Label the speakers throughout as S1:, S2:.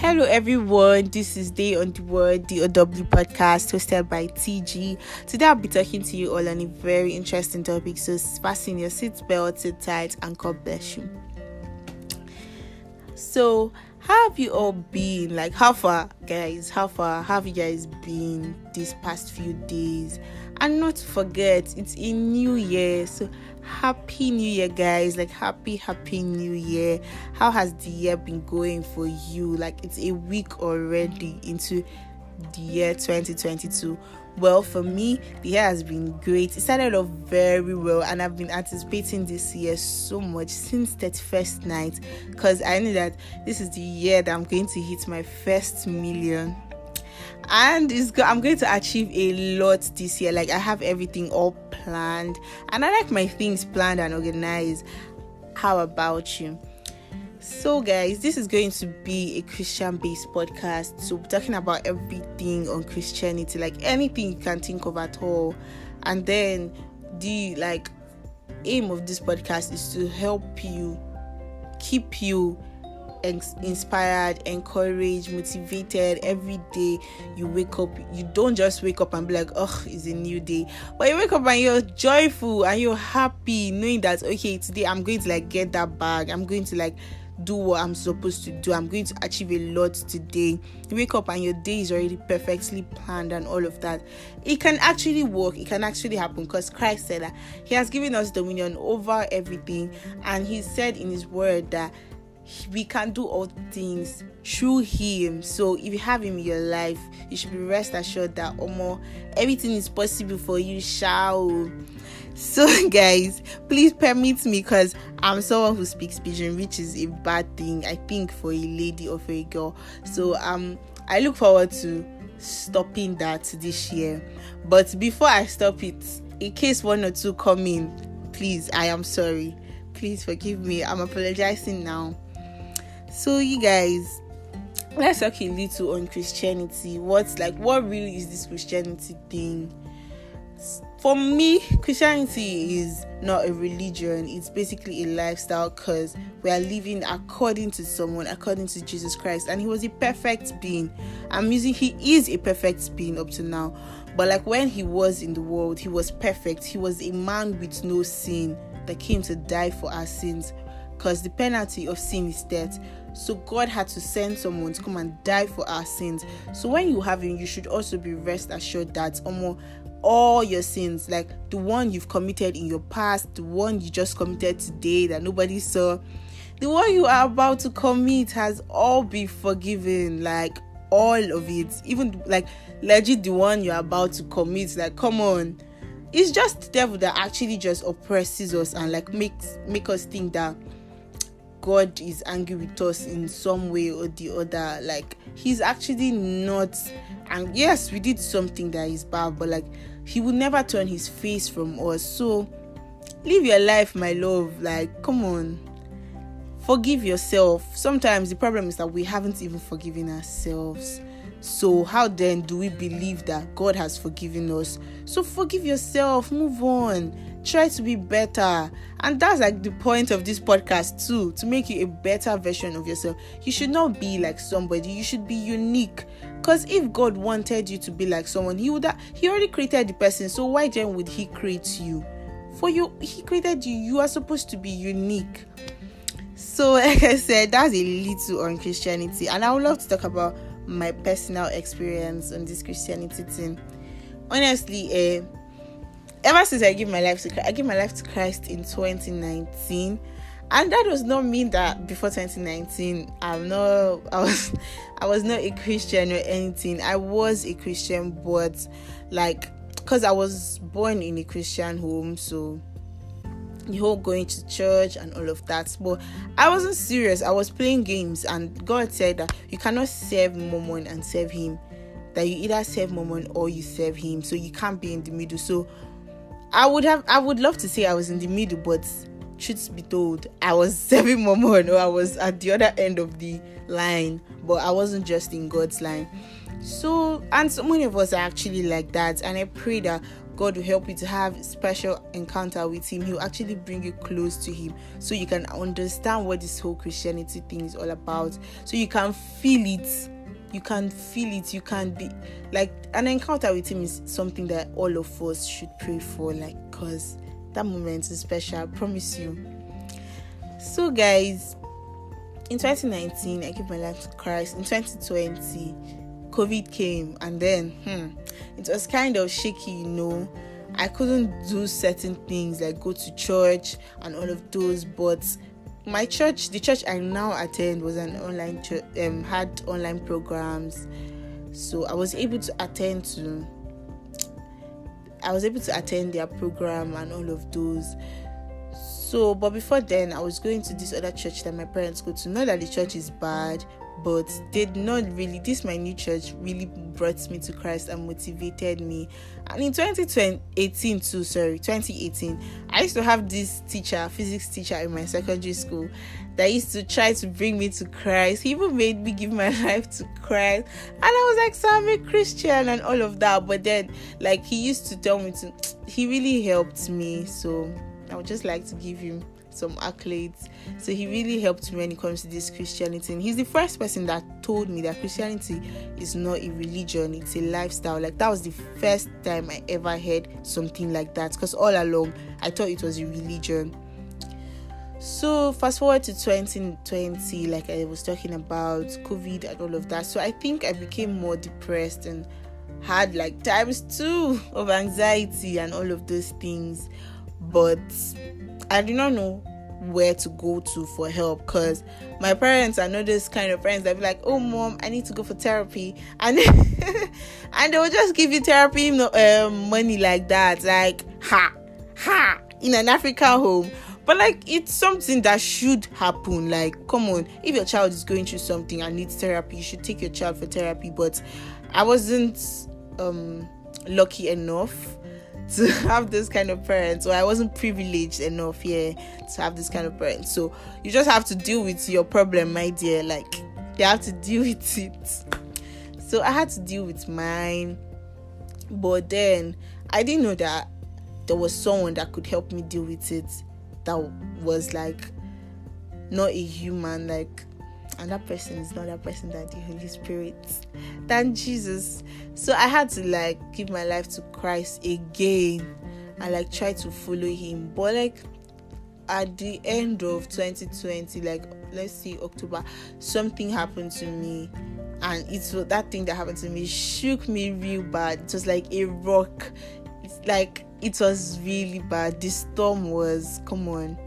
S1: Hello, everyone. This is Day on the Word, the OW podcast hosted by TG. Today, I'll be talking to you all on a very interesting topic. So, fasten your seatbelt, sit tight, and God bless you. So, how have you all been? Like, how far, guys? How far have you guys been these past few days? And not to forget, it's a new year. So, happy new year guys. Like happy happy new year. How has the year been going for you? Like it's a week already into the year 2022 well for me the year has been great. It started off very well and i've been anticipating this year so much since that first night because i knew that this is the year that i'm going to hit my first million and it's go- I'm going to achieve a lot this year. Like I have everything all planned, and I like my things planned and organized. How about you? So, guys, this is going to be a Christian based podcast. So, talking about everything on Christianity, like anything you can think of at all. And then, the like aim of this podcast is to help you keep you inspired, encouraged, motivated every day you wake up. You don't just wake up and be like, oh, it's a new day. But you wake up and you're joyful and you're happy knowing that, okay, today I'm going to like get that bag. I'm going to like do what I'm supposed to do. I'm going to achieve a lot today. You wake up and your day is already perfectly planned and all of that. It can actually work. It can actually happen because Christ said that He has given us dominion over everything. And He said in His word that we can do all things through him. So if you have him in your life you should be rest assured that omo everything is possible for you shall so guys please permit me because i'm someone who speaks pidgin which is a bad thing i think for a lady or for a girl. So um i look forward to stopping that this year. But before i stop it in case one or two come in please i am sorry. Please forgive me. I'm apologizing now so, you guys, let's talk a little on Christianity. What's like, what really is this Christianity thing? For me, Christianity is not a religion, it's basically a lifestyle because we are living according to someone, according to Jesus Christ, and He was a perfect being. I'm using He is a perfect being up to now, but like when He was in the world, He was perfect, He was a man with no sin that came to die for our sins because the penalty of sin is death. So God had to send someone to come and die for our sins. So when you have him, you should also be rest assured that almost all your sins, like the one you've committed in your past, the one you just committed today that nobody saw, the one you are about to commit has all been forgiven. Like all of it, even like legit the one you're about to commit. Like, come on. It's just the devil that actually just oppresses us and like makes make us think that God is angry with us in some way or the other. Like he's actually not and yes, we did something that is bad, but like he would never turn his face from us. So live your life, my love. Like, come on. Forgive yourself. Sometimes the problem is that we haven't even forgiven ourselves. So, how then do we believe that God has forgiven us? So, forgive yourself, move on try to be better. And that's like the point of this podcast too to make you a better version of yourself. You should not be like somebody you should be unique. Because if god wanted you to be like someone he would have, he already created the person so why then would he create you? For you he created you you are supposed to be unique. So like i said that's a little on christianity. And i would love to talk about my personal experience on this christianity thing honestly eh ever since I give my life to Christ, I gave my life to Christ in 2019. And that does not mean that before 2019 I'm not I was I was not a Christian or anything. I was a Christian but like because I was born in a Christian home, so the whole going to church and all of that. But I wasn't serious. I was playing games, and God said that you cannot serve Mammon and serve Him. That you either serve Mammon or you serve Him. So you can't be in the middle. So I would have I would love to say I was in the middle, but truth be told, I was serving Mammon or I was at the other end of the line, but I wasn't just in God's line. So and so many of us are actually like that, and I pray that God will help you to have special encounter with Him. He will actually bring you close to Him so you can understand what this whole Christianity thing is all about. So you can feel it. You can feel it. You can be like an encounter with Him is something that all of us should pray for, like, because that moment is special. I promise you. So, guys, in 2019, I gave my life to Christ. In 2020, COVID came, and then hmm, it was kind of shaky, you know. I couldn't do certain things like go to church and all of those, but my church, the church I now attend, was an online church, um, had online programs, so I was able to attend to. I was able to attend their program and all of those. So, but before then, I was going to this other church that my parents go to. Not that the church is bad, but did not really this my new church really brought me to christ and motivated me. And in 2018 too sorry 2018 i used to have this teacher physics teacher in my secondary school that used to try to bring me to christ. He even made me give my life to christ. And i was like so i'm a christian and all of that. But then like he used to tell me to he really helped me. So i would just like to give him some accolades. So he really helped me when it comes to this Christianity. And he's the first person that told me that Christianity is not a religion, it's a lifestyle. Like that was the first time I ever heard something like that. Because all along I thought it was a religion. So fast forward to 2020, like I was talking about COVID and all of that. So I think I became more depressed and had like times two of anxiety and all of those things. But I did not know where to go to for help because my parents are not this kind of friends that be like, "Oh, mom, I need to go for therapy," and and they will just give you therapy um, money like that, like ha ha in an African home. But like it's something that should happen. Like, come on, if your child is going through something and needs therapy, you should take your child for therapy. But I wasn't um lucky enough to have this kind of parents or I wasn't privileged enough here to have this kind of parents. So you just have to deal with your problem, my dear. Like you have to deal with it. So I had to deal with mine. But then I didn't know that there was someone that could help me deal with it that was like not a human, like and that person is not that person that the Holy Spirit than Jesus. So I had to like give my life to Christ again and like try to follow him. But like at the end of 2020, like let's see October, something happened to me. And it's that thing that happened to me shook me real bad. It was like a rock. It's like it was really bad. The storm was come on.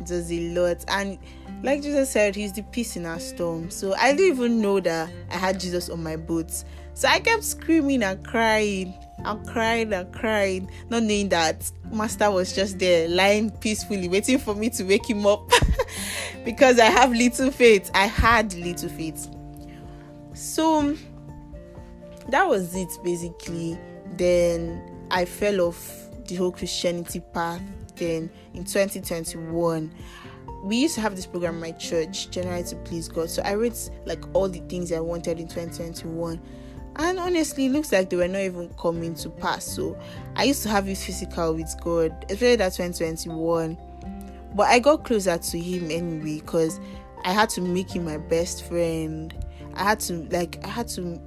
S1: Was a lot. And like Jesus said, He's the peace in our storm. So I didn't even know that I had Jesus on my boat. So I kept screaming and crying and crying and crying, not knowing that Master was just there lying peacefully, waiting for me to wake him up because I have little faith. I had little faith. So that was it basically. Then I fell off the whole Christianity path. In 2021, we used to have this program in my church, January to Please God. So I wrote like all the things I wanted in 2021. And honestly, it looks like they were not even coming to pass. So I used to have it physical with God, especially that 2021. But I got closer to Him anyway because I had to make Him my best friend. I had to, like, I had to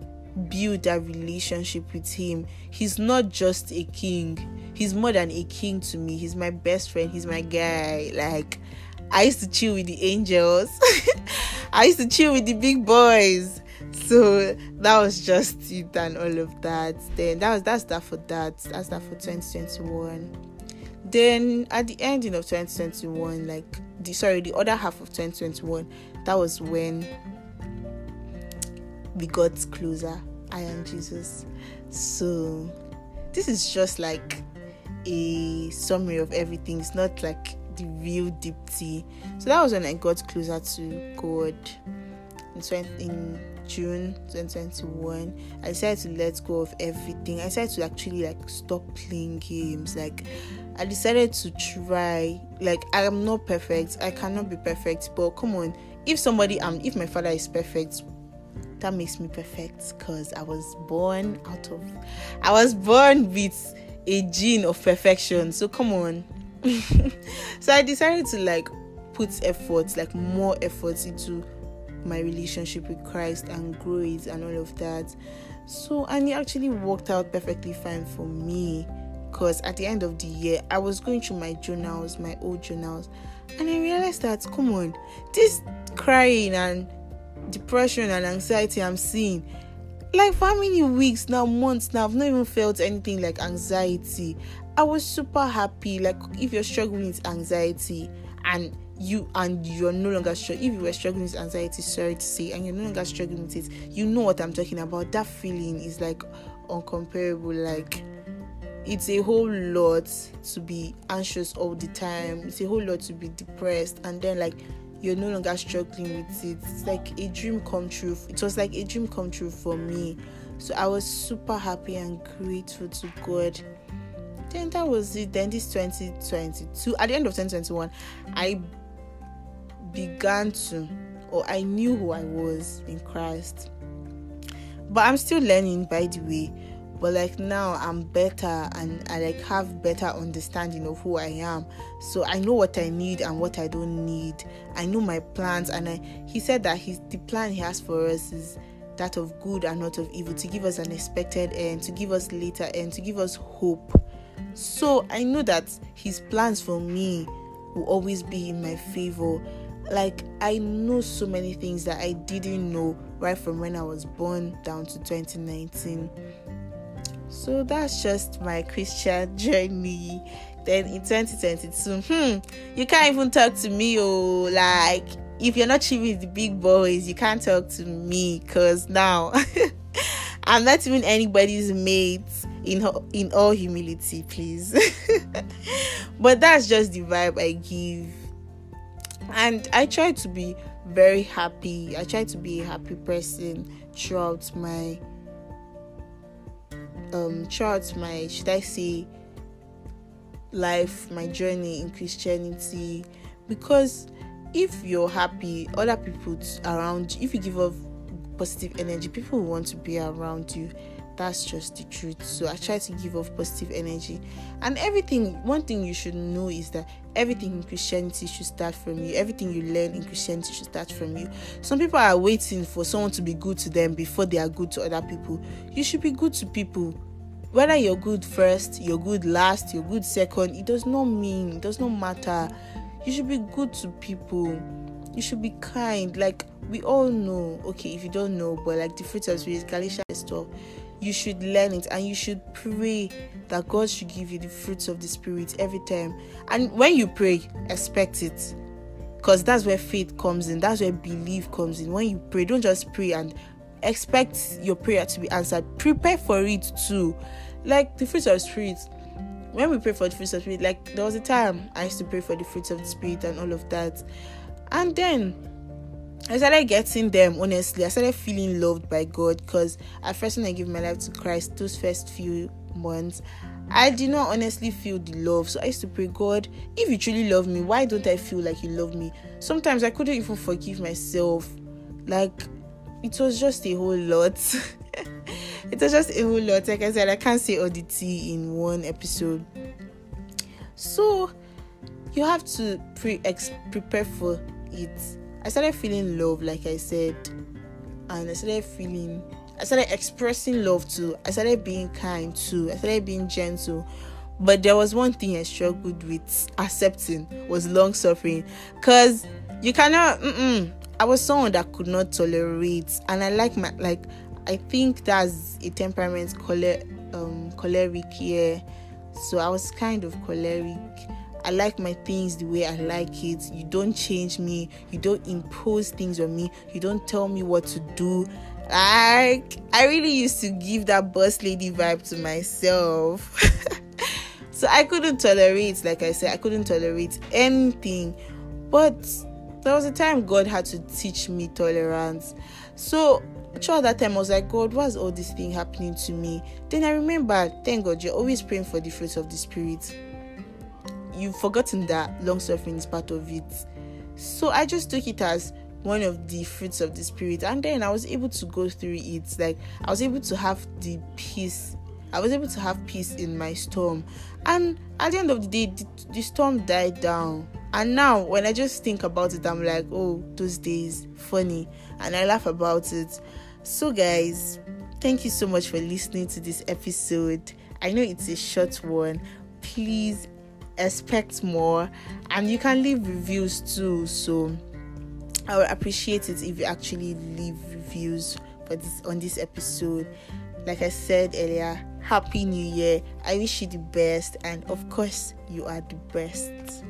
S1: build that relationship with Him. He's not just a king, He's more than a king to me. He's my best friend, He's my guy. Like, I used to chill with the angels. I used to chill with the big boys. So that was just it and all of that. Then that was that's that for that. That's that for 2021. Then at the ending of 2021, like the sorry, the other half of 2021, that was when we got closer. I am Jesus. So this is just like a summary of everything. It's not like the real deep tea. So that was when I got closer to God. In, 20, in June 2021, I decided to let go of everything. I decided to actually like stop playing games. Like I decided to try. Like I am not perfect. I cannot be perfect. But come on, if somebody um if my father is perfect, that makes me perfect because I was born out of I was born with a gene of perfection. So come on. so I decided to like put effort, like more effort into my relationship with Christ and grow it and all of that. So and it actually worked out perfectly fine for me because at the end of the year I was going through my journals, my old journals, and I realized that come on, this crying and depression and anxiety I'm seeing like for how many weeks now, months now, I've not even felt anything like anxiety. I was super happy. Like if you're struggling with anxiety and you and you're no longer struggling, if you were struggling with anxiety, sorry to say, and you're no longer struggling with it, you know what I'm talking about. That feeling is like uncomparable. Like it's a whole lot to be anxious all the time. It's a whole lot to be depressed, and then like you're no longer struggling with it. It's like a dream come true. It was like a dream come true for me. So I was super happy and grateful to God. Then that was it. Then this 2022, at the end of 2021, I began to, or I knew who I was in Christ. But I'm still learning, by the way but like now i'm better and i like have better understanding of who i am. So i know what i need and what i don't need. I know my plans and I, he said that his the plan he has for us is that of good and not of evil to give us an expected end to give us later end to give us hope. So i know that his plans for me will always be in my favor. Like i know so many things that i didn't know right from when i was born down to 2019 so that's just my Christian journey. Then in 2022, hmm, you can't even talk to me, oh, like if you're not chilling with the big boys, you can't talk to me because now I'm not even anybody's mate in in all humility, please. but that's just the vibe I give, and I try to be very happy. I try to be a happy person throughout my um throughout my should I say life, my journey in Christianity because if you're happy, other people around you, if you give off positive energy, people want to be around you that's just the truth. So i try to give off positive energy. And everything one thing you should know is that everything in christianity should start from you. Everything you learn in christianity should start from you. Some people are waiting for someone to be good to them before they are good to other people. You should be good to people. Whether you're good first you're good last you're good second it does not mean it does not matter. You should be good to people. You should be kind. Like we all know okay if you don't know but like the fruit of spirit galatia stuff you should learn it and you should pray that God should give you the fruits of the Spirit every time. And when you pray, expect it. Because that's where faith comes in, that's where belief comes in. When you pray, don't just pray and expect your prayer to be answered. Prepare for it too. Like the fruits of the Spirit. When we pray for the fruits of the Spirit, like there was a time I used to pray for the fruits of the Spirit and all of that. And then I started getting them honestly. I started feeling loved by God because at first when I gave my life to Christ, those first few months, I did not honestly feel the love. So I used to pray, God, if you truly love me, why don't I feel like you love me? Sometimes I couldn't even forgive myself. Like it was just a whole lot. it was just a whole lot. Like I said, I can't say all the tea in one episode. So you have to pre prepare for it I started feeling love, like I said, and I started feeling, I started expressing love too. I started being kind too. I started being gentle. But there was one thing I struggled with accepting was long suffering, cause you cannot. Mm-mm. I was someone that could not tolerate, and I like my like. I think that's a temperament, choler, um, choleric. Yeah, so I was kind of choleric I like my things the way I like it. You don't change me. You don't impose things on me. You don't tell me what to do. Like I really used to give that boss lady vibe to myself. so I couldn't tolerate, like I said, I couldn't tolerate anything. But there was a time God had to teach me tolerance. So throughout that time, I was like, God, what's all this thing happening to me? Then I remember, thank God, you're always praying for the fruits of the Spirit you've forgotten that long suffering is part of it. So I just took it as one of the fruits of the spirit, and then I was able to go through it. Like I was able to have the peace I was able to have peace in my storm. And at the end of the day, the, the storm died down. And now, when I just think about it, I'm like, oh, those days, funny. And I laugh about it. So, guys, thank you so much for listening to this episode. I know it's a short one. Please expect more. And you can leave reviews too. So, I would appreciate it if you actually leave reviews for this on this episode. Like I said earlier, happy new year. I wish you the best and of course you are the best.